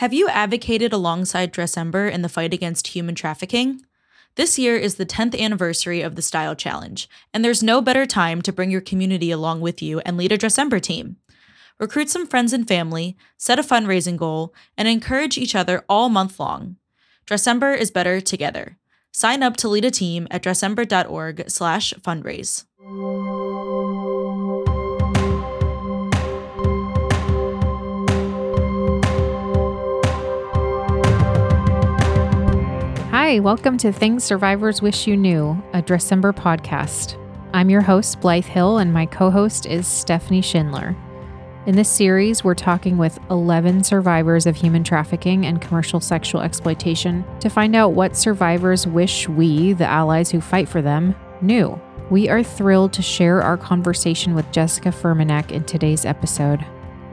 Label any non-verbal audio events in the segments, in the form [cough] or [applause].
Have you advocated alongside Dressember in the fight against human trafficking? This year is the 10th anniversary of the Style Challenge, and there's no better time to bring your community along with you and lead a Dressember team. Recruit some friends and family, set a fundraising goal, and encourage each other all month long. Dressember is better together. Sign up to lead a team at dressember.org Hi, welcome to Things Survivors Wish You Knew, a Dressember podcast. I'm your host, Blythe Hill, and my co host is Stephanie Schindler. In this series, we're talking with 11 survivors of human trafficking and commercial sexual exploitation to find out what survivors wish we, the allies who fight for them, knew. We are thrilled to share our conversation with Jessika Fuhrmaneck in today's episode.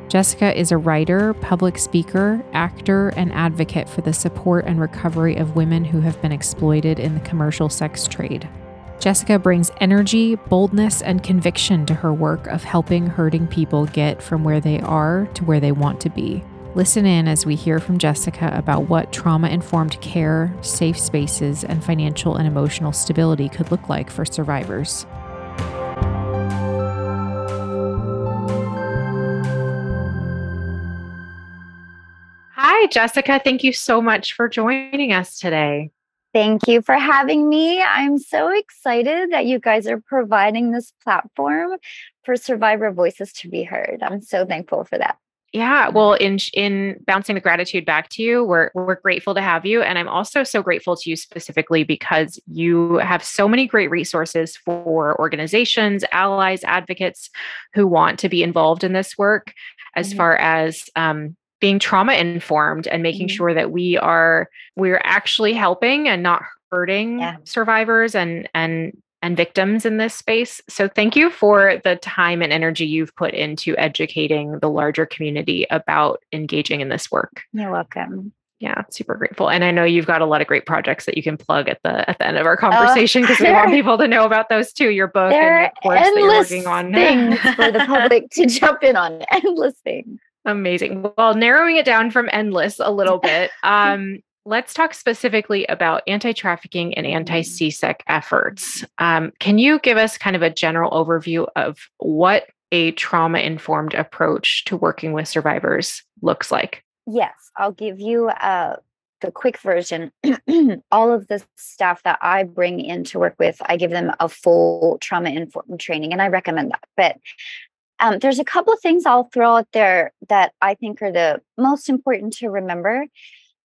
Jessika is a writer, public speaker, actor, and advocate for the support and recovery of women who have been exploited in the commercial sex trade. Jessika brings energy, boldness, and conviction to her work of helping hurting people get from where they are to where they want to be. Listen in as we hear from Jessika about what trauma informed care, safe spaces, and financial and emotional stability could look like for survivors. Hi, Jessika. Thank you so much for joining us today. Thank you for having me. I'm so excited that you guys are providing this platform for survivor voices to be heard. I'm so thankful for that. Yeah, well, in in bouncing the gratitude back to you, we're we're grateful to have you, and I'm also so grateful to you specifically because you have so many great resources for organizations, allies, advocates who want to be involved in this work, as mm-hmm. far as um, being trauma informed and making mm-hmm. sure that we are we're actually helping and not hurting yeah. survivors and and and victims in this space. So thank you for the time and energy you've put into educating the larger community about engaging in this work. You're welcome. Yeah, super grateful. And I know you've got a lot of great projects that you can plug at the at the end of our conversation because we want [laughs] people to know about those too. Your book and your course that you're working on. Things for the [laughs] public to jump in on. [laughs] Endless things. Amazing. Well, narrowing it down from endless a little [laughs] bit, um, let's talk specifically about anti trafficking and anti CSEC efforts. Um, can you give us kind of a general overview of what a trauma informed approach to working with survivors looks like? Yes, I'll give you uh, the quick version. [clears throat] All of the staff that I bring in to work with, I give them a full trauma informed training, and I recommend that. But um, there's a couple of things I'll throw out there that I think are the most important to remember.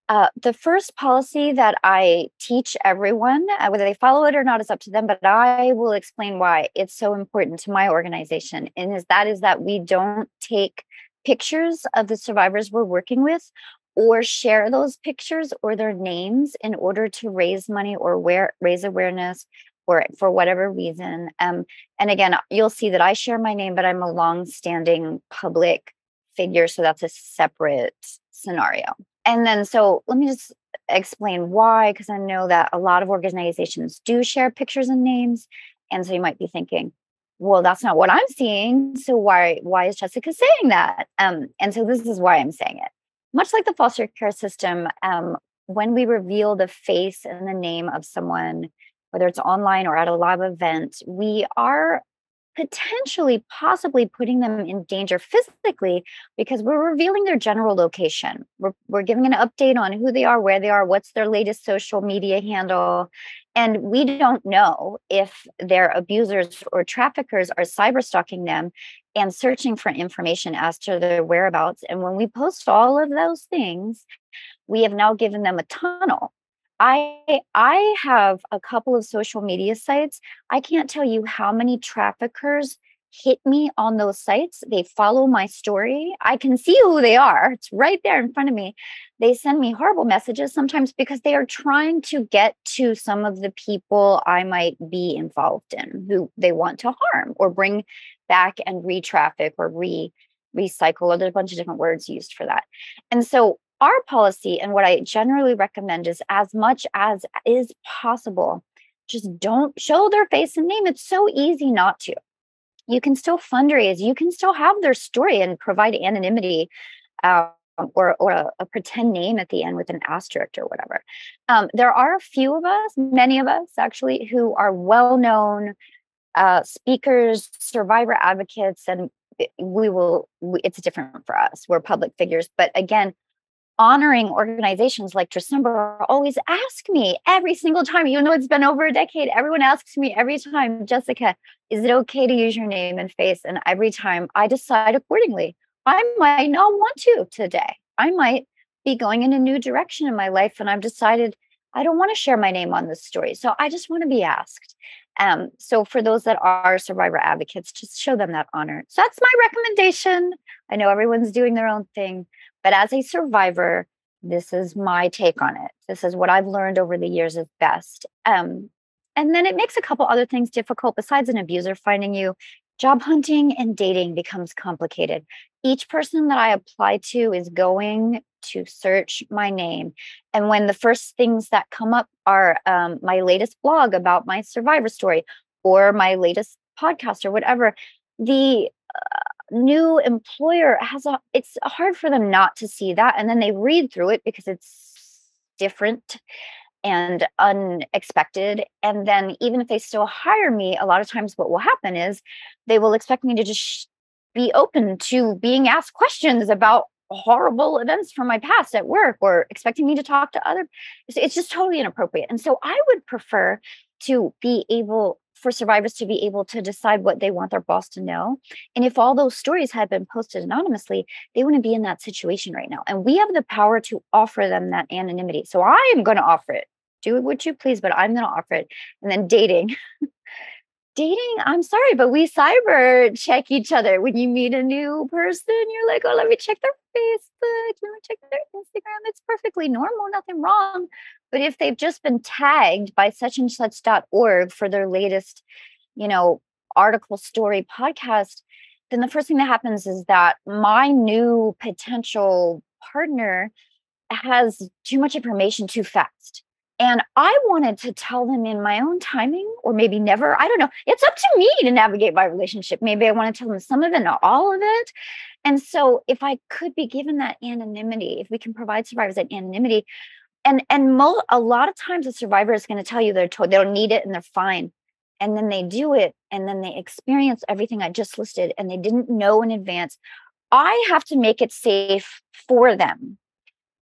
Uh, the first policy that I teach everyone, uh, whether they follow it or not, is up to them. But I will explain why it's so important to my organization, and is that is that we don't take pictures of the survivors we're working with or share those pictures or their names in order to raise money or raise awareness for for whatever reason. Um, and again, you'll see that I share my name, but I'm a long-standing public figure, so that's a separate scenario. And then, so let me just explain why, because I know that a lot of organizations do share pictures and names, and so you might be thinking, well, that's not what I'm seeing. So why why is Jessika saying that? Um, and so this is why I'm saying it. Much like the foster care system, um, when we reveal the face and the name of someone whether it's online or at a live event, we are potentially possibly putting them in danger physically because we're revealing their general location. We're, we're giving an update on who they are, where they are, what's their latest social media handle. And we don't know if their abusers or traffickers are cyber stalking them and searching for information as to their whereabouts. And when we post all of those things, we have now given them a tunnel I I have a couple of social media sites. I can't tell you how many traffickers hit me on those sites. They follow my story. I can see who they are. It's right there in front of me. They send me horrible messages sometimes because they are trying to get to some of the people I might be involved in who they want to harm or bring back and re-traffic or re recycle there's a bunch of different words used for that. And so our policy and what I generally recommend is as much as is possible, just don't show their face and name. It's so easy not to. You can still fundraise, you can still have their story and provide anonymity. Um, or, or a, a, pretend name at the end with an asterisk or whatever. Um, there are a few of us, many of us actually, who are well known uh, speakers, survivor advocates, and we will, we, it's different for us. We're public figures. But again, honoring organizations like Dressember always ask me every single time, even though it's been over a decade, everyone asks me every time, Jessika, is it okay to use your name and face? And every time I decide accordingly. I might not want to today. I might be going in a new direction in my life and I've decided I don't want to share my name on this story. So I just want to be asked. Um, so for those that are survivor advocates, just show them that honor. So that's my recommendation. I know everyone's doing their own thing, but as a survivor, this is my take on it. This is what I've learned over the years is best. Um, and then it makes a couple other things difficult besides an abuser finding you. Job hunting and dating becomes complicated. Each person that I apply to is going to search my name. And when the first things that come up are um, my latest blog about my survivor story or my latest podcast or whatever, the uh, new employer has a, it's hard for them not to see that. And then they read through it because it's different and unexpected. And then even if they still hire me, a lot of times what will happen is they will expect me to just be open to being asked questions about horrible events from my past at work or expecting me to talk to other it's just totally inappropriate and so i would prefer to be able for survivors to be able to decide what they want their boss to know and if all those stories had been posted anonymously they wouldn't be in that situation right now and we have the power to offer them that anonymity so i am going to offer it. Do what you please but i'm going to offer it and then dating [laughs] dating? I'm sorry but we cyber check each other. When you meet a new person you're like oh let me check their facebook. Let me check their instagram. It's perfectly normal nothing wrong. But if they've just been tagged by such and such.org for their latest you know article story podcast then the first thing that happens is that my new potential partner has too much information too fast and I wanted to tell them in my own timing, or maybe never. I don't know. It's up to me to navigate my relationship. Maybe I want to tell them some of it, not all of it. And so, if I could be given that anonymity, if we can provide survivors that anonymity, and and mo- a lot of times a survivor is going to tell you they're told they don't need it and they're fine, and then they do it, and then they experience everything I just listed, and they didn't know in advance. I have to make it safe for them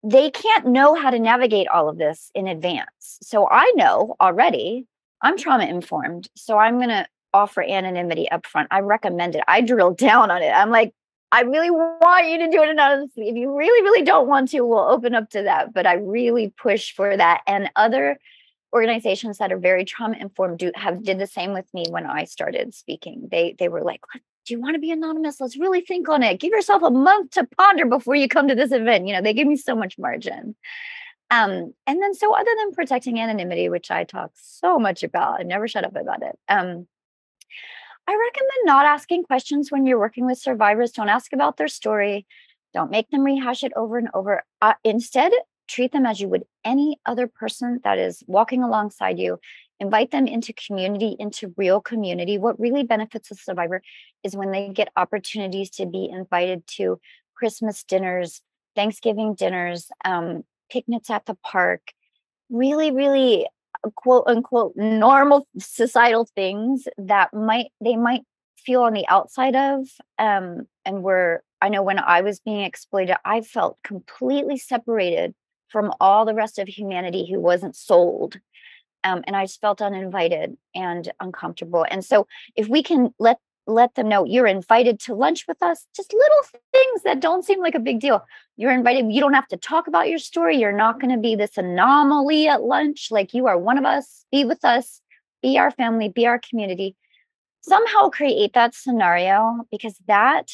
they can't know how to navigate all of this in advance. So I know already, I'm trauma informed. So I'm going to offer anonymity up front. I recommend it. I drill [laughs] down on it. I'm like, I really want you to do it anonymously. If you really, really don't want to, we'll open up to that. But I really push for that. And other organizations that are very trauma informed do have did the same with me when I started speaking. They they were like, do you want to be anonymous? Let's really think on it. Give yourself a month to ponder before you come to this event. You know, they give me so much margin. Um, and then so other than protecting anonymity, which I talk so much about, I never shut up about it. Um, I recommend not asking questions when you're working with survivors. Don't ask about their story. Don't make them rehash it over and over. Uh, instead, treat them as you would any other person that is walking alongside you invite them into community, into real community. What really benefits a survivor is when they get opportunities to be invited to Christmas dinners, Thanksgiving dinners, um, picnics at the park, really, really uh, quote unquote normal societal things that might they might feel on the outside of um, and where i know when i was being exploited i felt completely separated from all the rest of humanity who wasn't sold um, and I just felt uninvited and uncomfortable. And so, if we can let let them know you're invited to lunch with us, just little things that don't seem like a big deal. You're invited. You don't have to talk about your story. You're not going to be this anomaly at lunch. Like you are one of us. Be with us. Be our family. Be our community. Somehow create that scenario because that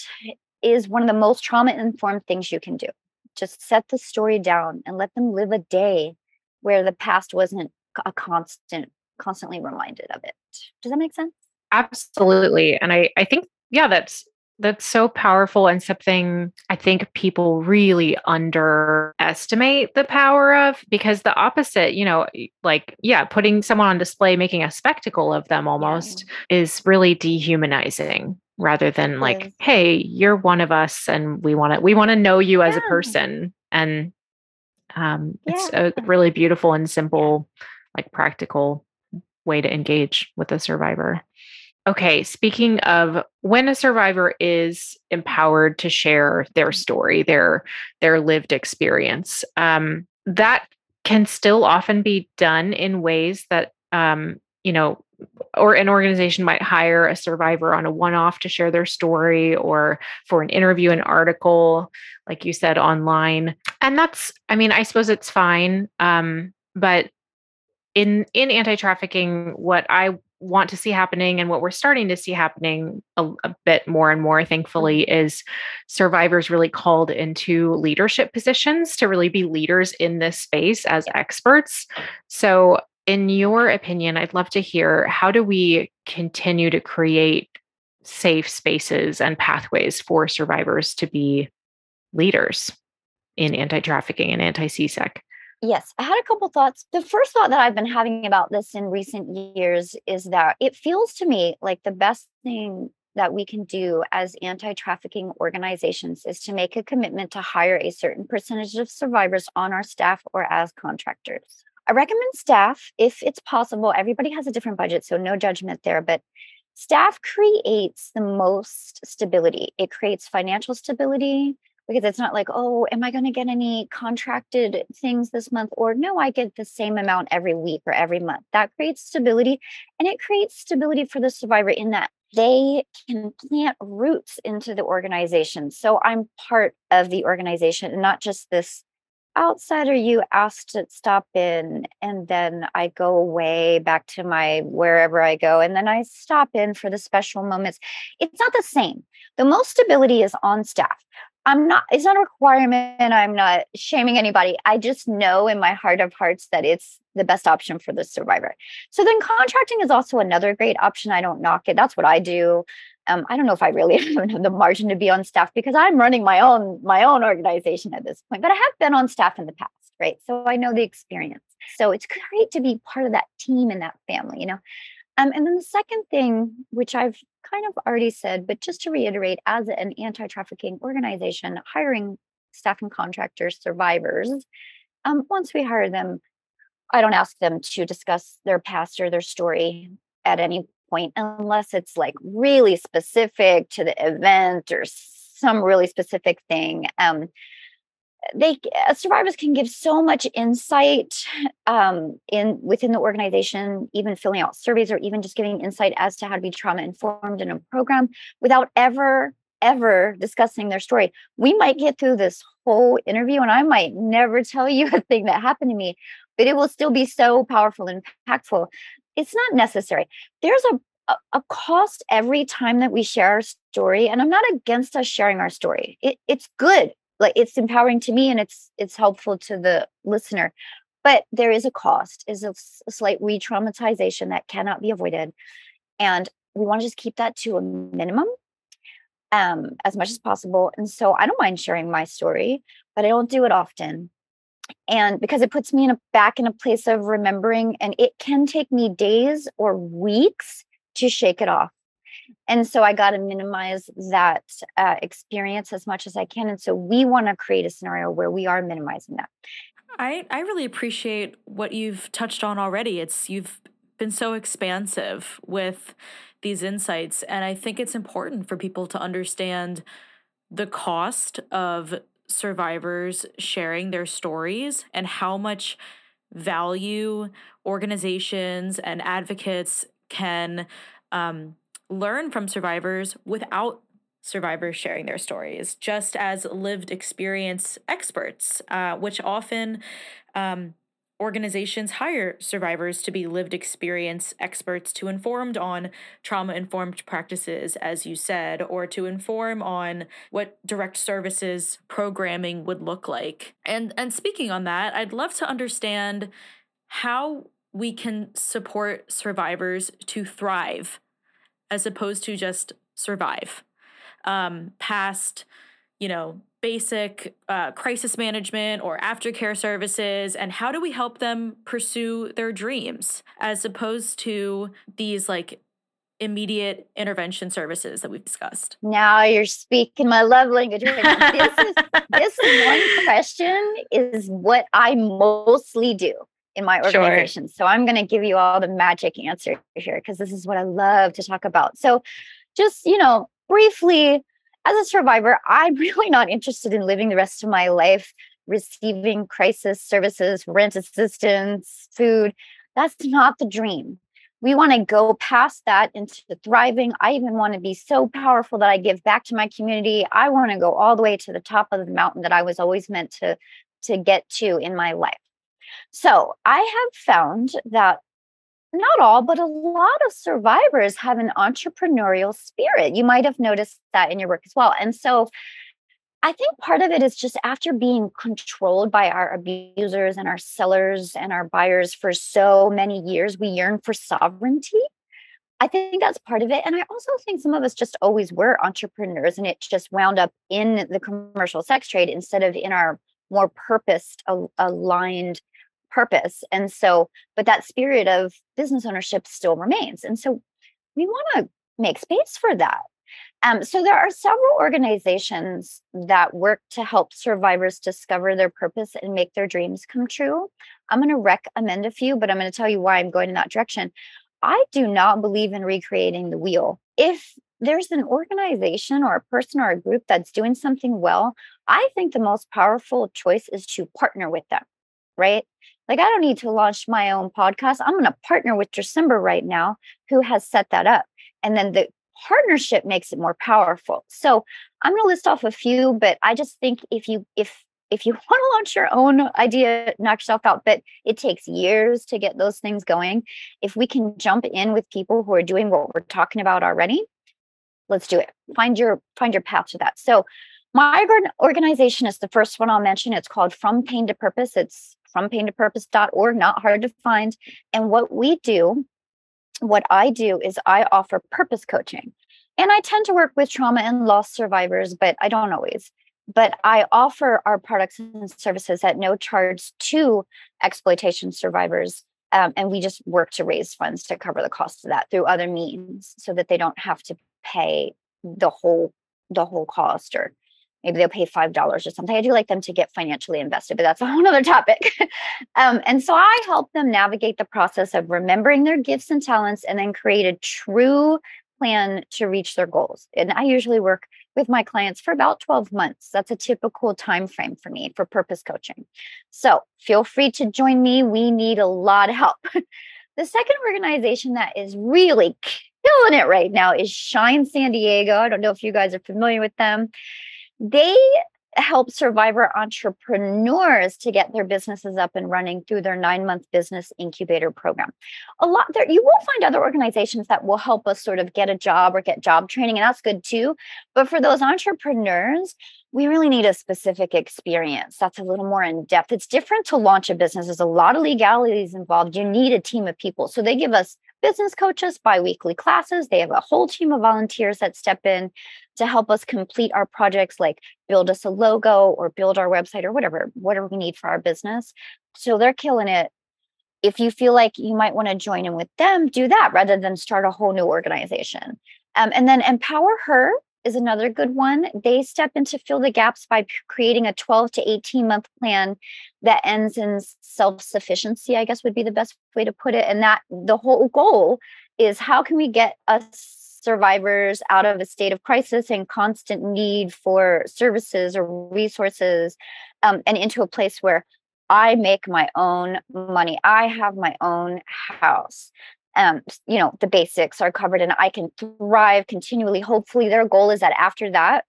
is one of the most trauma informed things you can do. Just set the story down and let them live a day where the past wasn't a constant constantly reminded of it does that make sense absolutely and i i think yeah that's that's so powerful and something I think people really underestimate the power of because the opposite, you know, like, yeah, putting someone on display, making a spectacle of them almost yeah. is really dehumanizing. rather than like, yes. hey, you're one of us and we want to we want to know you as a person. And um, yeah. it's a really beautiful and simple, like practical way to engage with a survivor. Okay, speaking of when a survivor is empowered to share their story, their their lived experience, um, that can still often be done in ways that um, you know or an organization might hire a survivor on a one off to share their story or for an interview, an article, like you said, online. And that's, I mean, I suppose it's fine. Um, but in in anti-trafficking what i want to see happening and what we're starting to see happening a, a, bit more and more thankfully mm-hmm. is survivors really called into leadership positions to really be leaders in this space as experts. So in your opinion i'd love to hear how do we continue to create safe spaces and pathways for survivors to be leaders in anti-trafficking and anti-csec Yes, I had a couple thoughts. The first thought that I've been having about this in recent years is that it feels to me like the best thing that we can do as anti trafficking organizations is to make a commitment to hire a certain percentage of survivors on our staff or as contractors. I recommend staff if it's possible. Everybody has a different budget, so no judgment there, but staff creates the most stability. It creates financial stability, because it's not like, oh, am I going to get any contracted things this month? Or no, I get the same amount every week or every month. That creates stability. And it creates stability for the survivor in that they can plant roots into the organization. So I'm part of the organization and not just this outsider you asked to stop in and then i go away back to my wherever i go and then i stop in for the special moments it's not the same the most stability is on staff I'm not, it's not a requirement. I'm not shaming anybody. I just know in my heart of hearts that it's the best option for the survivor. So then contracting is also another great option. I don't knock it. That's what I do. Um, I don't know if I really [laughs] have the margin to be on staff because I'm running my own my own organization at this point, but I have been on staff in the past, right? So I know the experience. So it's great to be part of that team and that family, you know. Um, and then the second thing, which I've kind of already said, but just to reiterate, as an anti trafficking organization, hiring staff and contractors, survivors, um, once we hire them, I don't ask them to discuss their past or their story at any point unless it's like really specific to the event or some really specific thing. Um, they uh, survivors can give so much insight um, in within the organization even filling out surveys or even just giving insight as to how to be trauma informed in a program without ever ever discussing their story. We might get through this whole interview and i might never tell you a thing that happened to me but it will still be so powerful and impactful. It's not necessary. There's a a cost every time that we share our story and i'm not against us sharing our story. It, it's good like it's empowering to me and it's it's helpful to the listener. But there is a cost is a, a slight re-traumatization that cannot be avoided and we want to just keep that to a minimum um, as much as possible and so i don't mind sharing my story but i don't do it often and because it puts me in a back in a place of remembering and it can take me days or weeks to shake it off and so I got to minimize that uh, experience as much as I can. And so we want to create a scenario where we are minimizing that. I, I really appreciate what you've touched on already. It's you've been so expansive with these insights. And I think it's important for people to understand the cost of survivors sharing their stories and how much value organizations and advocates can um, learn from survivors without survivors sharing their stories, just as lived experience experts, uh, which often um, organizations hire survivors to be lived experience experts to inform on trauma informed practices as you said or to inform on what direct services programming would look like. And and speaking on that i'd love to understand how we can support survivors to thrive as opposed to just survive um, past, you know, basic uh, crisis management or aftercare services and how do we help them pursue their dreams as opposed to these like immediate intervention services that we've discussed? Now you're speaking my love language. Right this is this [laughs] one question is what I mostly do in my organization. Sure. So I'm going to give you all the magic answer here because this is what I love to talk about. So just, you know, briefly as a survivor, [laughs] I'm really not interested in living the rest of my life receiving crisis services, rent assistance, food. That's not the dream. We want to go past that into thriving. I even want to be so powerful that I give back to my community. I want to go all the way to the top of the mountain that I was always meant to to get to in my life. So, I have found that not all, but a lot of survivors have an entrepreneurial spirit. You might have noticed that in your work as well. And so I think part of it is just after being controlled by our abusers and our sellers and our buyers for so many years, we yearn for sovereignty. I think that's part of it. And I also think some of us just always were entrepreneurs and it just wound up in the commercial sex trade instead of in our more purposed, aligned purpose. And so, but that spirit of business ownership still remains. And so we want to make space for that. Um, so there are several organizations that work to help survivors discover their purpose and make their dreams come true. I'm going to recommend a few, but I'm going to tell you why I'm going in that direction. I do not believe in recreating the wheel. If there's an organization or a person or a group that's doing something well, I think the most powerful choice is to partner with them, right? Like, I don't need to launch my own podcast. I'm going to partner with Dressember right now, who has set that up. And then the partnership makes it more powerful. So I'm going to list off a few, but I just think if you, if, if you [laughs] want to launch your own idea, knock yourself out, but it takes years to get those things going. If we can jump in with people who are doing what we're talking about already, let's do it. Find your find your path to that. So my organization is the first one I'll mention. It's called From Pain to Purpose. It's frompaintopurpose.org, not hard to find. And what we do, what I do is I offer purpose coaching. And I tend to work with trauma and loss survivors, but I don't always. But I offer our products and services at no charge to exploitation survivors. Um, and we just work to raise funds to cover the cost of that through other means so that they don't have to pay the whole the whole cost or maybe they'll pay five dollars or something. I do like them to get financially invested but that's a whole other topic. [laughs] Um, and so i help them navigate the process of remembering their gifts and talents and then create a true plan to reach their goals. And i usually work with my clients for about 12 months. That's a typical time frame for me for purpose coaching. So feel free to join me. We need a lot of help. [laughs] The second organization that is really killing it right now is shine san diego. I don't know if you guys are familiar with them they help survivor entrepreneurs to get their businesses up and running through their nine month business incubator program. A lot there, you will find other organizations that will help us sort of get a job or get job training, and that's good too. But for those entrepreneurs, we really need a specific experience that's a little more in depth. It's different to launch a business. There's a lot of legalities involved. You need a team of people. So they give us business coaches, biweekly classes. They have a whole team of volunteers that step in to help us complete our projects like build us a logo or build our website or whatever, whatever we need for our business. So they're killing it. If you feel like you might want to join in with them, do that rather than start a whole new organization. Um, and then empower her is another good one. They step in to fill the gaps by creating a 12 to 18 month plan that ends in self sufficiency, I guess would be the best way to put it. And that the whole goal is how can we get us survivors out of a state of crisis and constant need for services or resources um, and into a place where I make my own money. I have my own house um, you know, the basics are covered and I can thrive continually. Hopefully, their goal is that after that,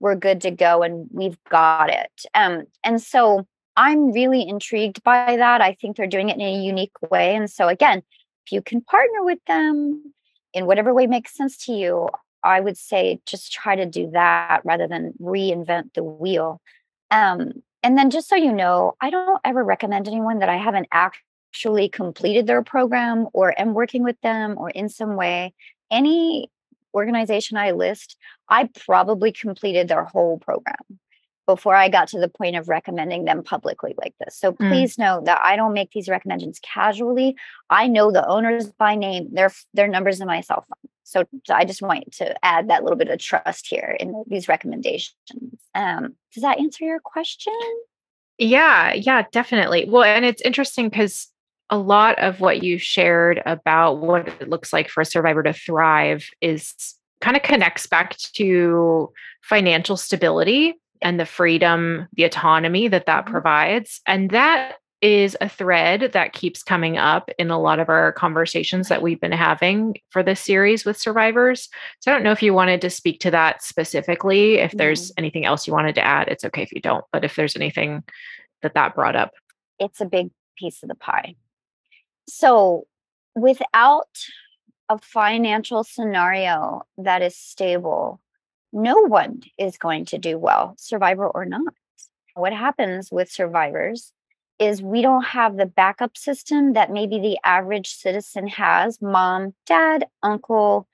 we're good to go and we've got it. Um, and so I'm really intrigued by that. I think they're doing it in a unique way. And so, again, if you can partner with them in whatever way makes sense to you, I would say just try to do that rather than reinvent the wheel. Um, and then, just so you know, I don't ever recommend anyone that I haven't actually actually completed their program or am working with them or in some way, any organization I list, I probably completed their whole program before I got to the point of recommending them publicly like this. So mm. please mm. know that I don't make these recommendations casually. I know the owners by name, their their numbers in my cell phone. So, so I just want to add that little bit of trust here in these recommendations. Um, does that answer your question? Yeah, yeah, definitely. Well, and it's interesting because a lot of what you shared about what it looks like for a survivor to thrive is kind of connects back to financial stability and the freedom, the autonomy that that mm-hmm. provides. And that is a thread that keeps coming up in a lot of our conversations that we've been having for this series with survivors. So I don't know if you wanted to speak to that specifically. If there's mm-hmm. anything else you wanted to add, it's okay if you don't. But if there's anything that that brought up, it's a big piece of the pie. So without a financial scenario that is stable, no one is going to do well, survivor or not. What happens with survivors is we don't have the backup system that maybe the average citizen has mom, dad, uncle,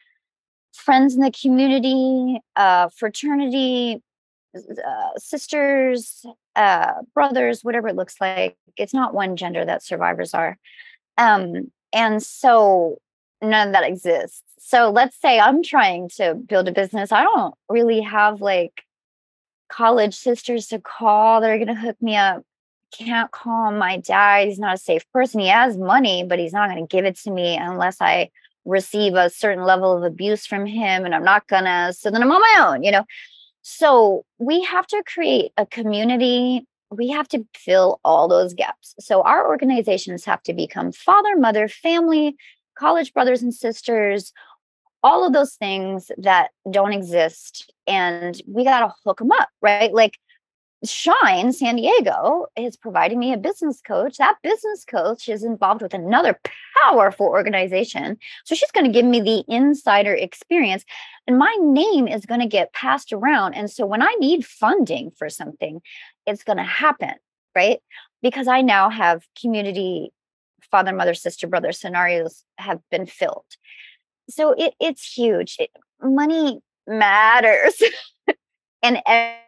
friends in the community, uh, fraternity, uh, sisters, uh, brothers, whatever it looks like. It's not one gender that survivors are. Um, and so none of that exists. So let's say I'm trying to build a business. I don't really have like college sisters to call that are going to hook me up. Can't call my dad. He's not a safe person. He has money, but he's not going to give it to me unless I receive a certain level of abuse from him. And I'm not going to. So then I'm on my own, you know? So we have to create a community we have to fill all those gaps. So our organizations have to become father, mother, family, college brothers and sisters, all of those things that don't exist. And we got to hook them up, right? Like Shine San Diego is providing me a business coach. That business coach is involved with another powerful organization. So she's going to give me the insider experience, and my name is going to get passed around. And so when I need funding for something, it's going to happen, right? Because I now have community father, mother, sister, brother scenarios have been filled. So it, it's huge. It, money matters. [laughs] and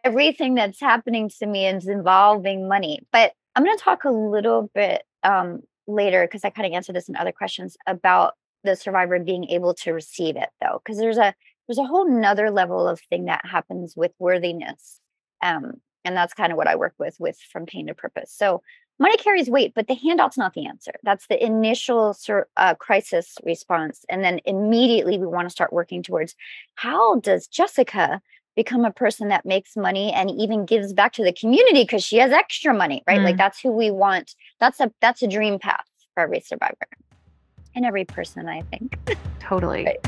everything that's happening to me is involving money. But I'm going to talk a little bit um, later because I kind of answered this in other questions about the survivor being able to receive it though because there's a there's a whole nother level of thing that happens with worthiness um, and that's kind of what i work with with from pain to purpose so money carries weight but the handout's not the answer that's the initial uh, crisis response and then immediately we want to start working towards how does jessika become a person that makes money and even gives back to the community because she has extra money right mm. like that's who we want that's a that's a dream path for every survivor and every person i think [laughs] totally right.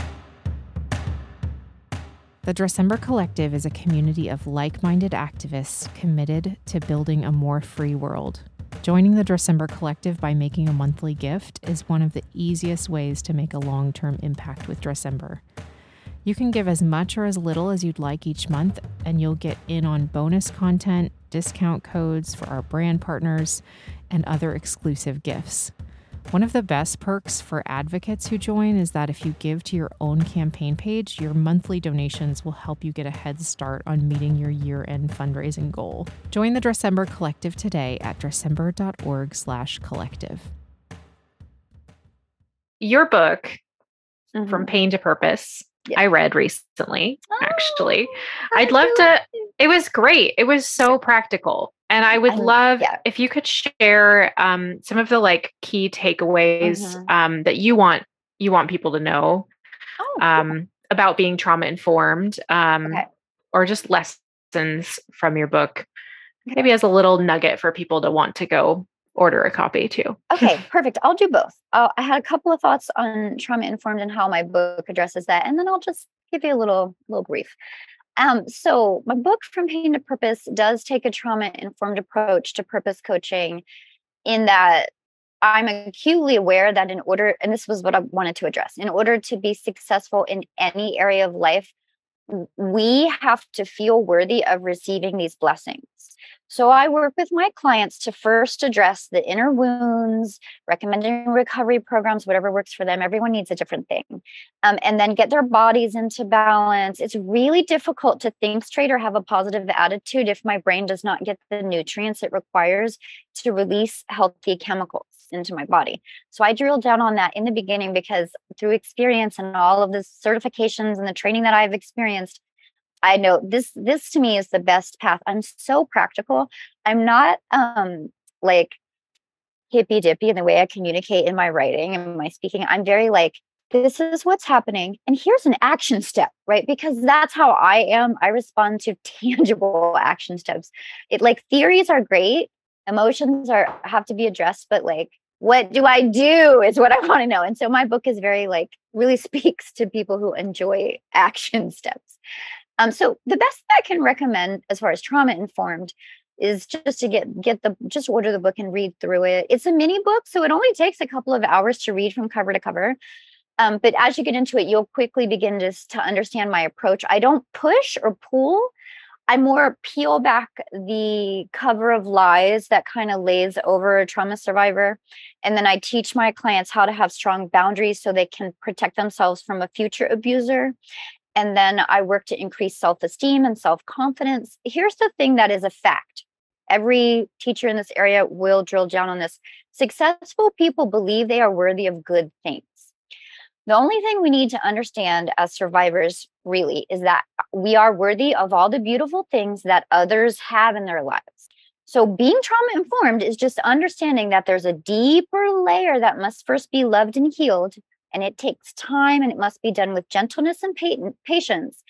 The Dressember Collective is a community of like minded activists committed to building a more free world. Joining the Dressember Collective by making a monthly gift is one of the easiest ways to make a long term impact with Dressember. You can give as much or as little as you'd like each month, and you'll get in on bonus content, discount codes for our brand partners, and other exclusive gifts. One of the best perks for advocates who join is that if you give to your own campaign page, your monthly donations will help you get a head start on meeting your year-end fundraising goal. Join the Dressember Collective today at dressember.org/collective. Your book, mm-hmm. From Pain to Purpose, I read recently, oh, actually. I'd love to. It was great. It was so practical. And I would I, love yeah. if you could share um, some of the like key takeaways mm-hmm. um, that you want you want people to know oh, um, about being trauma informed, um, okay. or just lessons from your book. Maybe as a little nugget for people to want to go order a copy too. okay, [laughs] perfect. I'll do both. Uh, I had a couple of thoughts on trauma informed and how my book addresses that, and then I'll just give you a little little brief. Um, so my book from pain to purpose does take a trauma informed approach to purpose coaching, in that I'm acutely aware that in order, and this was what I wanted to address, in order to be successful in any area of life, we have to feel worthy of receiving these blessings. So I work with my clients to first address the inner wounds, recommending recovery programs, whatever works for them. Everyone needs a different thing. Um, and then get their bodies into balance. It's really difficult to think straight or have a positive attitude if my brain does not get the nutrients it requires to release healthy chemicals. into my body. So I drilled down on that in the beginning because through experience and all of the certifications and the training that I've experienced, I know this this to me is the best path. I'm so practical. I'm not um like hippy dippy in the way I communicate in my writing and my speaking. I'm very like this is what's happening and here's an action step right because that's how i am i respond to [laughs] tangible action steps it like theories are great emotions are have to be addressed but like what do i do is what i [laughs] want to know and so my book is very like really [laughs] speaks to people who enjoy action steps um so the best i can recommend as far as trauma informed is just to get get the just order the book and read through it it's a mini book so it only takes a couple of hours to read from cover to cover um, but as you get into it, you'll quickly begin just to understand my approach. I don't push or pull. I more peel back the cover of lies that kind of lays over a trauma survivor. And then I teach my clients how to have strong boundaries so they can protect themselves from a future abuser. And then I work to increase self esteem and self confidence. Here's the thing that is a fact every teacher in this area will drill down on this. Successful people believe they are worthy of good things. The only thing we need to understand as survivors really is that we are worthy of all the beautiful things that others have in their lives. So, being trauma informed is just understanding that there's a deeper layer that must first be loved and healed. And it takes time and it must be done with gentleness and patience.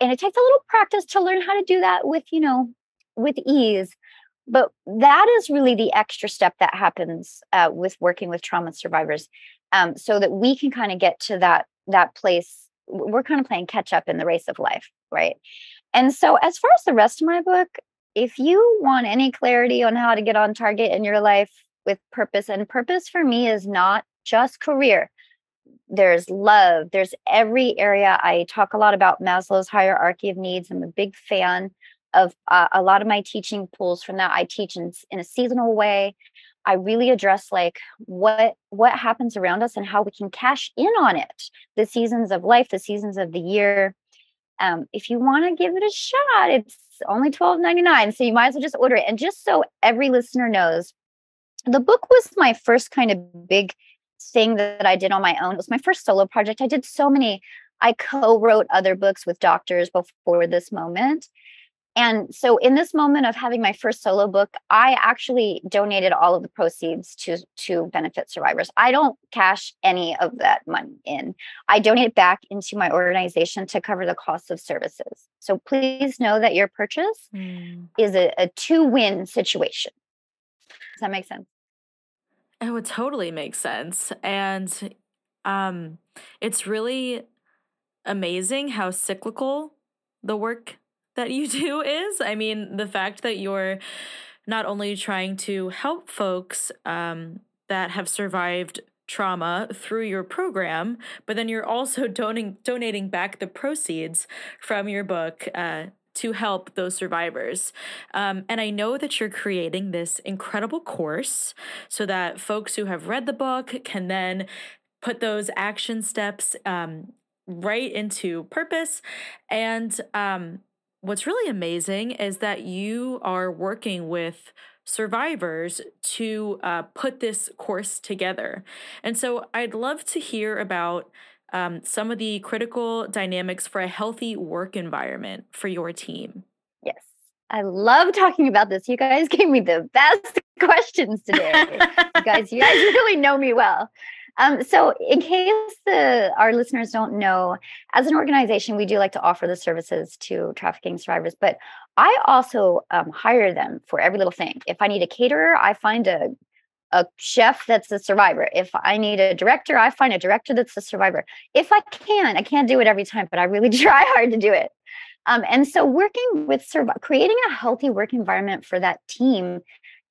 And it takes a little practice to learn how to do that with, you know, with ease. But that is really the extra step that happens uh, with working with trauma survivors um, so that we can kind of get to that that place we're kind of playing catch up in the race of life right and so as far as the rest of my book if you want any clarity on how to get on target in your life with purpose and purpose for me is not just career there's love there's every area i talk a lot about maslow's hierarchy of needs i'm a big fan of uh, a lot of my teaching pools from that i teach in, in a seasonal way I really address like what what happens around us and how we can cash in on it. The seasons of life, the seasons of the year. Um, if you want to give it a shot, it's only twelve ninety nine, so you might as well just order it. And just so every listener knows, the book was my first kind of big thing that I did on my own. It was my first solo project. I did so many. I co-wrote other books with doctors before this moment. And so, in this moment of having my first solo book, I actually donated all of the proceeds to to benefit survivors. I don't cash any of that money in. I donate it back into my organization to cover the cost of services. So please know that your purchase mm. is a, a two win situation. Does that make sense? It would totally make sense, and um, it's really amazing how cyclical the work that you [laughs] do is. I mean, the fact that you're not only trying to help folks um, that have survived trauma through your program, but then you're also [laughs] donating donating back the proceeds from your book uh, to help those survivors. Um, and I know that you're creating this incredible course so that folks who have read the book can then put those action steps um, right into purpose and um, what's really amazing is that you are working with survivors to uh, put this course together. And so I'd love to hear about um, some of the critical dynamics for a healthy work environment for your team. Yes. I love talking about this. You guys gave me the best [laughs] questions today. you guys, you guys [laughs] really know me well. Um, so, in case the, our listeners don't know, as an organization, we do like to offer the services to trafficking survivors, but I also um, hire them for every little thing. If I need a caterer, I find a a chef that's a survivor. If I need a director, I find a director that's a survivor. If I can, I can't do it every time, but I really [laughs] try hard to do it. Um, and so, working with creating a healthy work environment for that team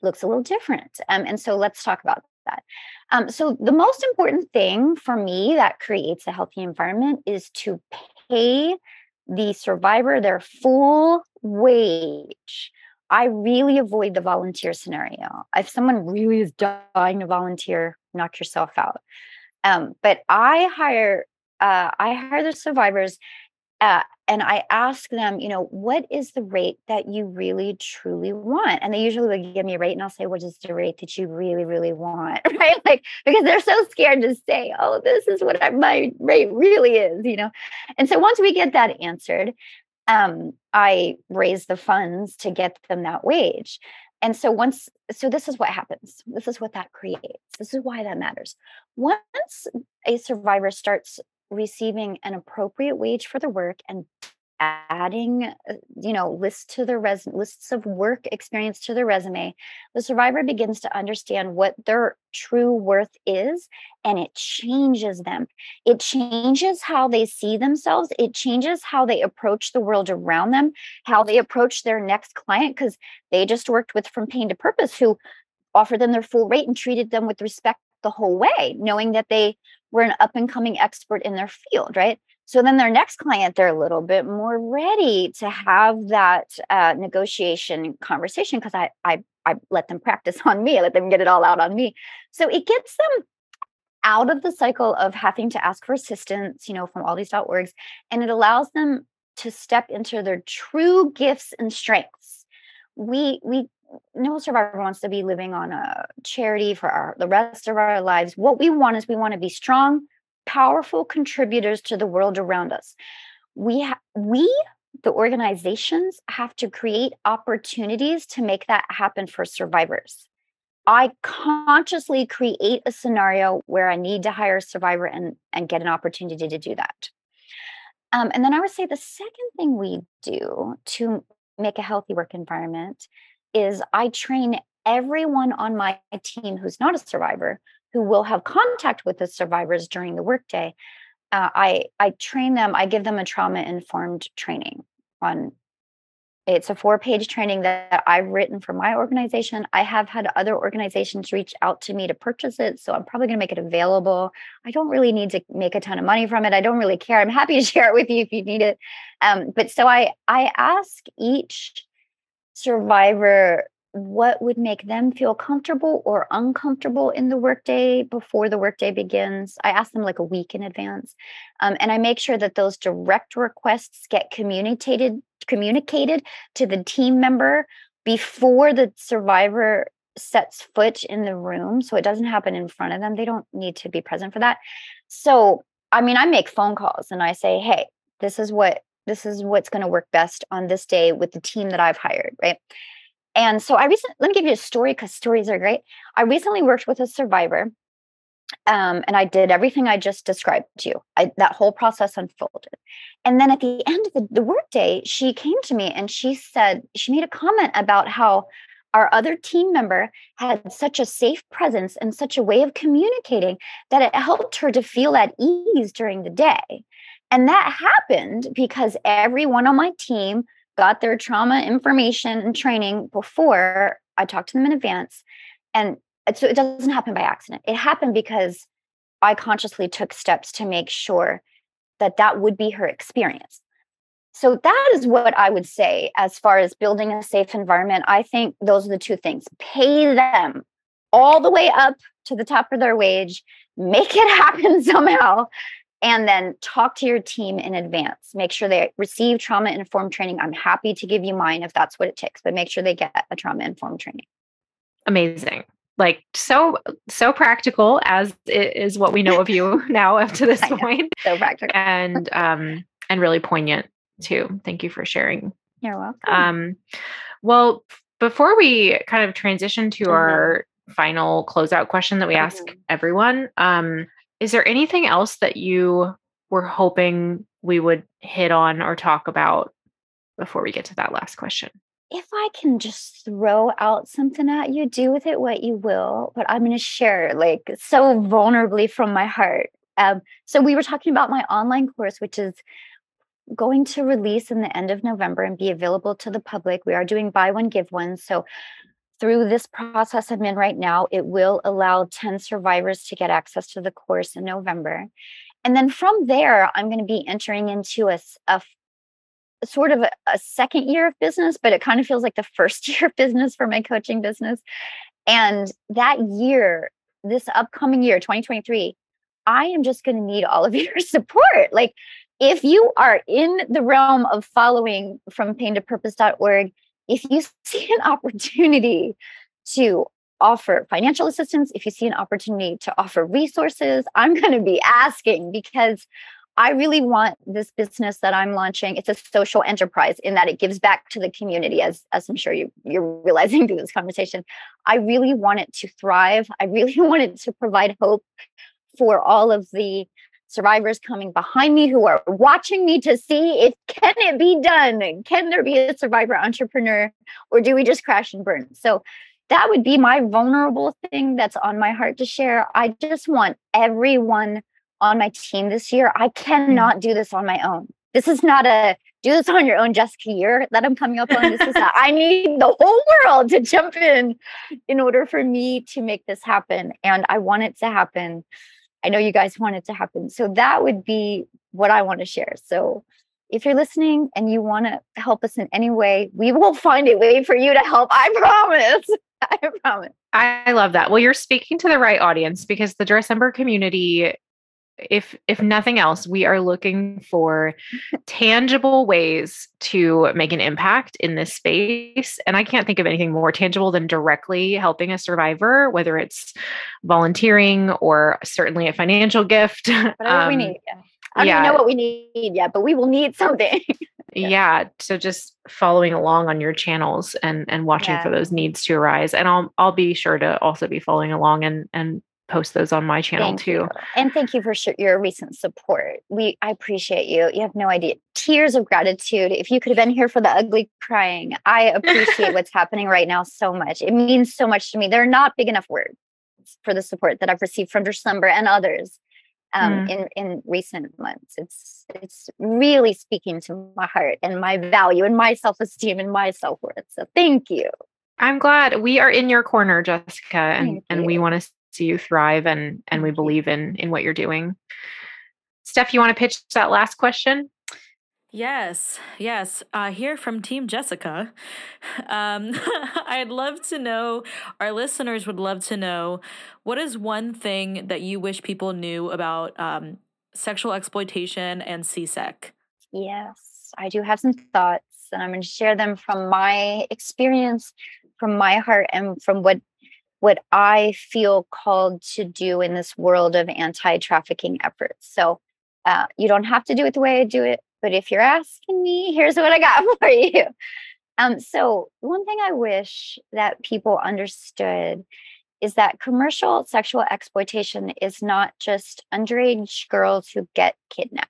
looks a little different. Um, and so, let's talk about that. Um, so, the most important thing for me that creates a healthy environment is to pay the survivor their full wage. I really avoid the volunteer scenario. If someone really is dying to volunteer, knock yourself out. Um, but I hire, uh, I hire the survivors uh, and I ask them, you know, what is the rate that you really truly want? And they usually would give me a rate, and I'll say, what is the rate that you really, really want? [laughs] Right? Like, because they're so scared to say, oh, this is what I, my rate really is, you know? And so once we get that answered, um, I raise the funds to get them that wage. And so once, so this is what happens. This is what that creates. This is why that matters. Once a survivor starts receiving an appropriate wage for the work and adding uh, you know lists to their res lists of work experience to their resume the survivor begins to understand what their true worth is and it changes them. It changes how they see themselves. It changes how they approach the world around them how they approach their next client because they just worked with from pain to purpose who offered them their full rate and treated them with respect the whole way knowing that they were an up and coming expert in their field right so then their next client, they're a little bit more ready to have that uh, negotiation conversation because I, I I let them practice [laughs] on me. I let them get it all out on me. So it gets them out of the cycle of having to ask for assistance, you know, from all these .orgs, and it allows them to step into their true gifts and strengths. We we no survivor wants to be living on a charity for our the rest of our lives. What we want is we want to be strong, powerful contributors to the world around us. We ha- we the organizations have to create opportunities to make that happen for survivors. I consciously create a scenario where I need to hire a survivor and, and get an opportunity to do that. Um, and then I would say the second thing we do to make a healthy work environment is I train everyone on my team who's not a survivor who will have contact with the survivors during the workday, uh, I I train them. I give them a trauma informed training on. It's a four page training that I've written for my organization. I have had other organizations reach out to me to purchase it. So I'm probably going to make it available. I don't really need to make a ton of money from it. I don't really care. I'm happy to [laughs] share it with you if you need it. Um, but so I I ask each survivor what would make them feel comfortable or uncomfortable in the workday before the workday begins. I ask them like a week in advance, um, and I make sure that those direct requests get communicated communicated to the team member before the survivor sets foot in the room, so it doesn't happen in front of them. They don't need to be present for that. So, I mean, I make phone calls and I say, "Hey, this is what." This is what's going to work best on this day with the team that I've hired, right? And so I recently, let me give you a story because stories are great. I recently worked with a survivor um, and I did everything I just described to you. I, that whole process unfolded. And then at the end of the, the workday, she came to me and she said, she made a comment about how our other team member had such a safe presence and such a way of communicating that it helped her to feel at ease during the day. And that happened because everyone on my team got their trauma information and training before I talked to them in advance. And so it doesn't happen by accident. It happened because I consciously took steps to make sure that that would be her experience. So that is what I would say as far as building a safe environment. I think those are the two things. Pay them all the way up to the top of their wage, make it [laughs] happen somehow and then talk to your team in advance. Make sure they receive trauma informed training. I'm happy to give you mine if that's what it takes, but make sure they get a trauma informed training. Amazing. Like so so practical as it is what we know of you [laughs] now up to this [laughs] point. So practical. And [laughs] um and really poignant too. Thank you for sharing. You're welcome. Um well before we kind of transition to mm-hmm. our final closeout question that we ask mm-hmm. everyone, um is there anything else that you were hoping we would hit on or talk about before we get to that last question? If I can just throw out something at you, do with it what you will, but I'm going to share like so vulnerably from my heart. Um, so we were talking about my online course, which is going to release in the end of November and be available to the public. We are doing buy one, give one. So through this process I'm in right now, it will allow 10 survivors to get access to the course in November. And then from there, I'm going to be entering into a, a sort of a, a, second year of business, but it kind of feels like the first [laughs] year of business for my coaching business. And that year, this upcoming year, 2023, I am just going to need all of [laughs] your support. Like, if you are in the realm of following from pain to purpose.org, if you [laughs] see an opportunity to offer financial assistance, if you see an opportunity to offer resources, I'm going to be asking because I really want this business that I'm launching. It's a social enterprise in that it gives back to the community, as, as I'm sure you, you're realizing [laughs] through this conversation. I really want it to thrive. I really [laughs] want it to provide hope for all of the survivors coming behind me who are watching me to see if can it be done can there be a survivor entrepreneur or do we just crash and burn so that would be my vulnerable thing that's on my heart to share i just want everyone on my team this year. I cannot do this on my own. This is not a do this on your own Jessika year that I'm coming up on. This is a, [laughs] I need the whole world to jump in in order for me to make this happen. And I want it to happen. I know you guys want it to happen. So that would be what I want to share. So if you're listening and you want to help us in any way, we will find a way for you to help. I promise. [laughs] I promise. I love that. Well, you're speaking to the right audience because the Dressember community if if nothing else we are looking for tangible ways to make an impact in this space and i can't think of anything more tangible than directly helping a survivor whether it's volunteering or certainly a financial gift [laughs] whatever um, we need yeah. i don't yeah. know what we need yet but we will need something [laughs] yeah. yeah. so just following along on your channels and and watching for those needs to arise and i'll i'll be sure to also be following along and and post those on my channel thank too. You. And thank you for your recent support. We I appreciate you. You have no idea. Tears of gratitude. If you could have been here for the ugly crying, I appreciate what's happening right now so much. It means so much to me. They're not big enough words for the support that I've received from Dressember and others um, mm. in in recent months. It's it's really speaking to my heart and my value and my self esteem and my self worth. So thank you. I'm glad we are in your corner, Jessika, and and we want to see you thrive and and we believe in in what you're doing. Steph, you want to pitch that last question? Yes, yes. Uh, here from Team Jessika. Um, [laughs] I'd love to know, our listeners would love to know, what is one thing that you wish people knew about um, sexual exploitation and CSEC? Yes, I do have some thoughts, and I'm going to share them from my experience, from my heart, and from what what I feel called to do in this world of anti trafficking efforts. So uh, you don't have to do it the way I do it, but if you're asking me, here's what I got [laughs] for you. Um, so, one thing I wish that people understood is that commercial sexual exploitation is not just underage girls who get kidnapped.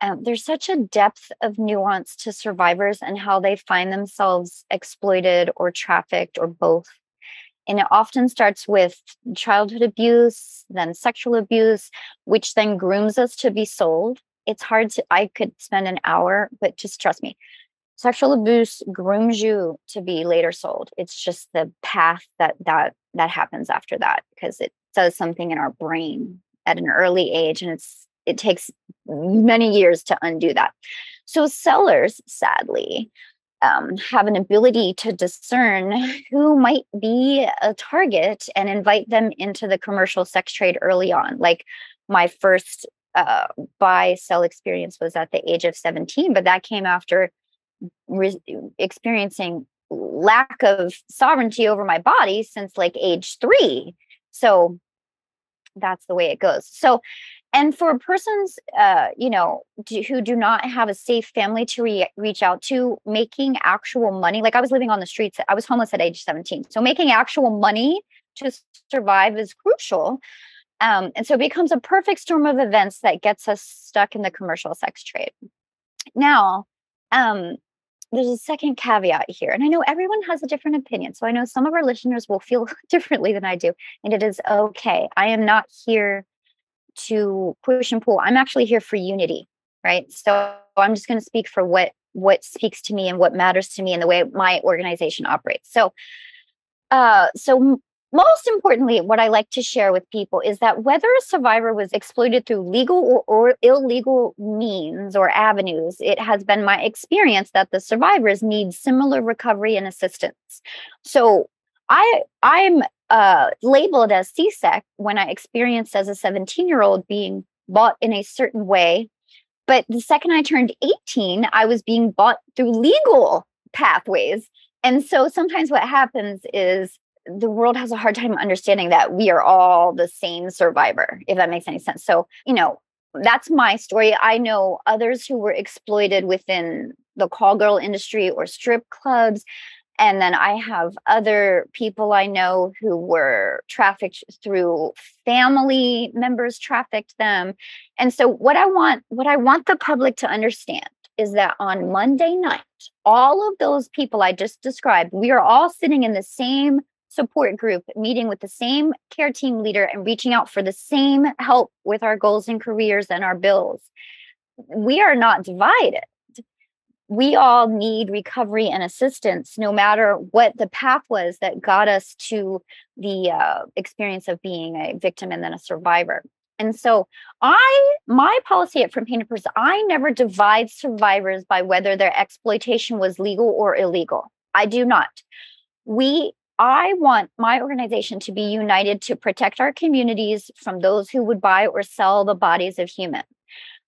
Um, there's such a depth of nuance to survivors and how they find themselves exploited or trafficked or both and it often starts with childhood abuse, then sexual abuse, which then grooms us to be sold. It's hard to, I could spend an hour, but just trust me. Sexual abuse grooms you to be later sold. It's just the path that that that happens after that because it does something in our brain at an early age and it's it takes many years to undo that. So sellers sadly um, have an ability to discern who might be a target and invite them into the commercial sex trade early on. Like my first uh, buy sell experience was at the age of 17, but that came after re- experiencing lack of sovereignty over my body since like age three. So that's the way it goes. So and for persons uh, you know do, who do not have a safe family to re- reach out to making actual money like i was living on the streets i was homeless at age 17 so making actual money to survive is crucial. Um, and so it becomes a perfect storm of events that gets us stuck in the commercial sex trade. Now um, there's a second caveat here and i know everyone has a different opinion so i know some of our listeners will feel [laughs] differently than i do and it is okay. I am not here to push and pull. I'm actually here for unity, right? So I'm just going to speak for what what speaks to me and what matters to me and the way my organization operates. So uh so most importantly, what I like to share with people is that whether a survivor was exploited through legal or, or, illegal means or avenues, it has been my experience that the survivors need similar recovery and assistance. So I I'm uh, labeled as CSEC when I experienced as a 17 year old being bought in a certain way. But the second I turned 18, I was being bought through legal pathways. And so sometimes what happens is the world has a hard time understanding that we are all the same survivor, if that makes any sense. So, you know, that's my story. I know others who were exploited within the call girl industry or strip clubs. And then I have other people I know who were trafficked through family members trafficked them. And so what I want what I want the public to understand is that on Monday night, all of those people I just described, we are all sitting in the same support group, meeting with the same care team leader and reaching out for the same help with our goals and careers and our bills. We are not divided we all need recovery and assistance no matter what the path was that got us to the uh, experience of being a victim and then a survivor. And so i my policy at from pain to purpose i never divide survivors by whether their exploitation was legal or illegal. I do not. We I want my organization to be united to protect our communities from those who would buy or sell the bodies of humans.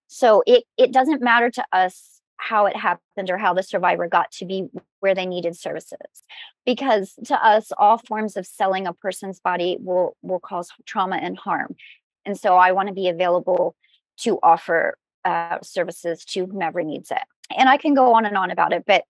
So it it doesn't matter to us how it happened or how the survivor got to be where they needed services. Because to us all forms of selling a person's body will will cause trauma and harm. And so i want to be available to offer uh, services to whomever needs it. And i can go on and on about it but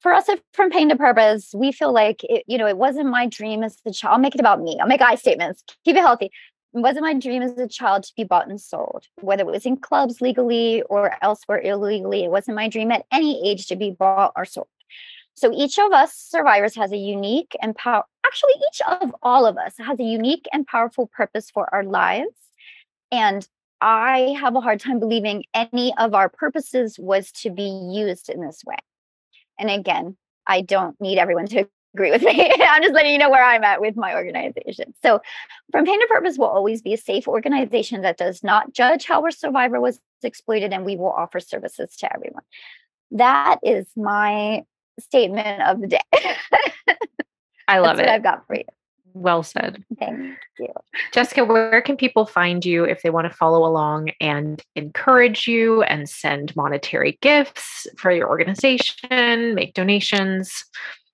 for us from pain to purpose we feel like it, you know it wasn't my dream as the child i'll make it about me. I'll make i statements. Keep it healthy it wasn't my dream as a child to be bought and sold, whether it was in clubs legally or elsewhere illegally. It wasn't my dream at any age to be bought or sold. So each of us survivors has a unique and power, actually, each of all of us has a unique and powerful purpose for our lives. And I have a hard time believing any of our purposes was to be used in this way. And again, I don't need everyone to agree with [laughs] me. I'm just letting you know where I'm at with my organization. So, From Pain to Purpose will always be a safe organization that does not judge how a survivor was exploited, and we will offer services to everyone. That is my statement of the day. I [laughs] love That's it. I've got for you. Well said. Thank you. Jessika, where can people find you if they want to follow along and encourage you and send monetary gifts for your organization, make donations?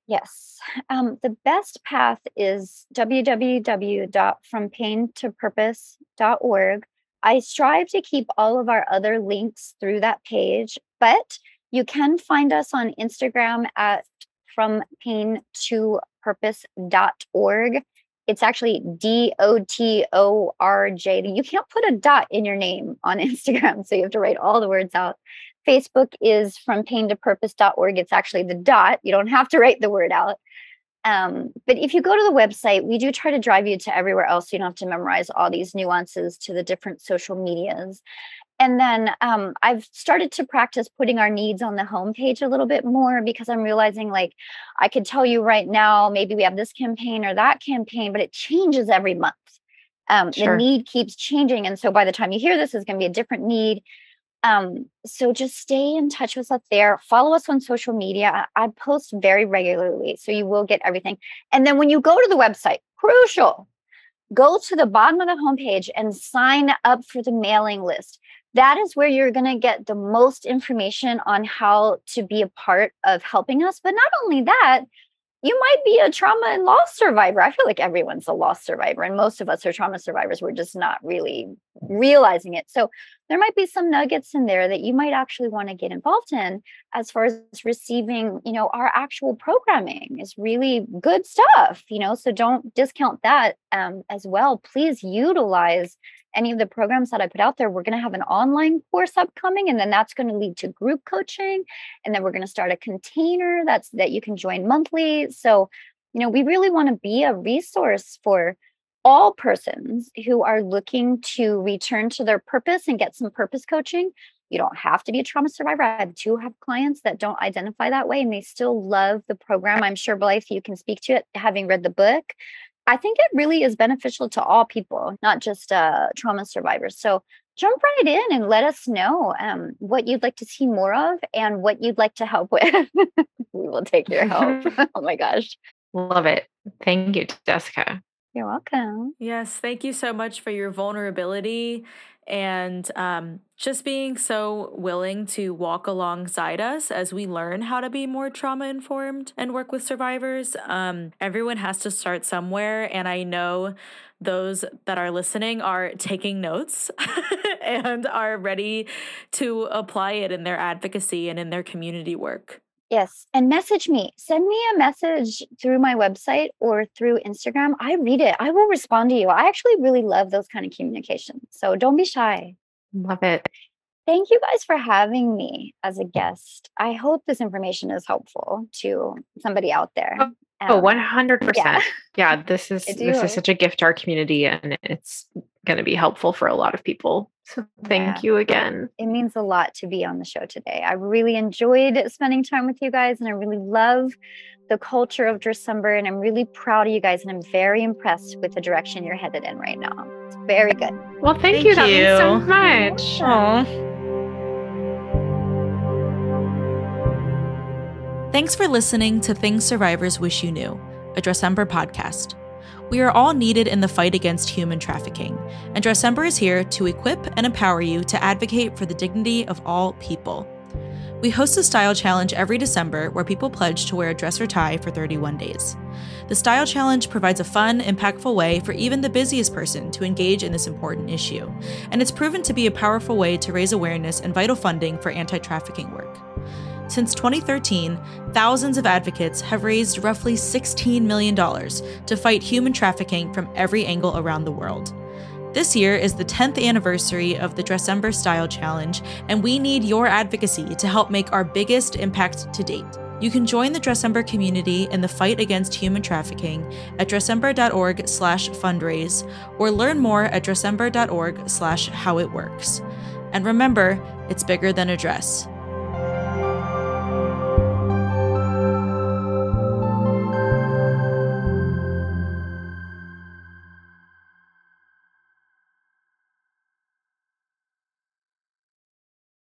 Yes um, the best path is www.frompaintopurpose.org. I strive to keep all of our other links through that page, but you can find us on Instagram at from pain to purpose.org. It's actually D O T O R J. You can't put a dot in your name on [laughs] Instagram, so you have to write all the words out. Facebook is from pain to purpose.org. It's actually the dot. You don't have to write the word out. Um, but if you go to the website, we do try to drive you to everywhere else. So you don't have to memorize all these nuances to the different social medias. And then um, I've started to practice putting our needs on the homepage a little bit more because I'm realizing like I could tell you right now, maybe we have this campaign or that campaign, but it changes every month. Um, sure. The need keeps changing. And so by the time you hear this, is going to be a different need. Um, so just stay in touch with us there. Follow us on social media. I post very regularly, so you will get everything. And then when you go to the website, crucial, go to the bottom of the homepage and sign up for the mailing list. That is where you're going to get the most information on how to be a part of helping us. But not only that, you might be a trauma and loss survivor. I feel like everyone's a loss survivor, and most of us are trauma survivors. We're just not really realizing it. So there might be some nuggets in there that you might actually want to get involved in as far as receiving, you know, our actual programming is really good stuff, you know, so don't discount that um, as well. Please utilize any of the programs that I put out there. We're going to have an online course upcoming, and then that's going to lead to group coaching. And then we're going to start a container that's that you can join monthly. So, you know, we really want to be a resource for all persons who are looking to return to their purpose and get some purpose coaching. You don't have to be a trauma survivor. I do have clients that don't identify that way and they still love the program. I'm sure, Blythe, you can speak to it having read the book. I think it really is beneficial to all people, not just uh, trauma survivors. So jump right in and let us know um, what you'd like to see more of and what you'd like to help [laughs] with. we will take your help. [laughs] [laughs] oh my gosh. Love it. Thank you, Jessika. You're welcome. Yes, thank you so much for your vulnerability and um, just being so willing to walk alongside us as we learn how to be more trauma informed and work with survivors. Um, everyone has to start somewhere, and I know those that are listening are taking notes [laughs] and are ready to apply it in their advocacy and in their community work. Yes. And message me. Send me a message through my website or through Instagram. I read it. I will respond to you. I actually really love those kind of communications. So don't be shy. Love it. Thank you guys for having me as a mm. guest. I hope this information is helpful to somebody out there. Oh, Oh, oh 100%. Yeah. yeah, [laughs] this is this is such a gift to our community and it's going to be helpful for a lot of people. So thank yeah. you again. It means a lot to be on the show today. I really enjoyed spending time with you guys and I really love the culture of Dressember and I'm really proud of you guys and I'm very impressed with the direction you're headed in right now. It's very good. Well, thank, thank you. That means so much. Aww. Thanks for listening to Things Survivors Wish You Knew, a Dressember podcast. We are all needed in the fight against human trafficking, and Dressember is here to equip and empower you to advocate for the dignity of all people. We host a style challenge every December where people pledge to wear a dress or tie for 31 days. The style challenge provides a fun, impactful way for even the busiest person to engage in this important issue, and it's proven to be a powerful way to raise awareness and vital funding for anti trafficking work. Since 2013, thousands of advocates have raised roughly $16 million to fight human trafficking from every angle around the world. This year is the 10th anniversary of the Dressember Style Challenge, and we need your advocacy to help make our biggest impact to date. You can join the Dressember community in the fight against human trafficking at dressember.org slash fundraise or learn more at dressember.org slash how it works. And remember, it's bigger than a dress.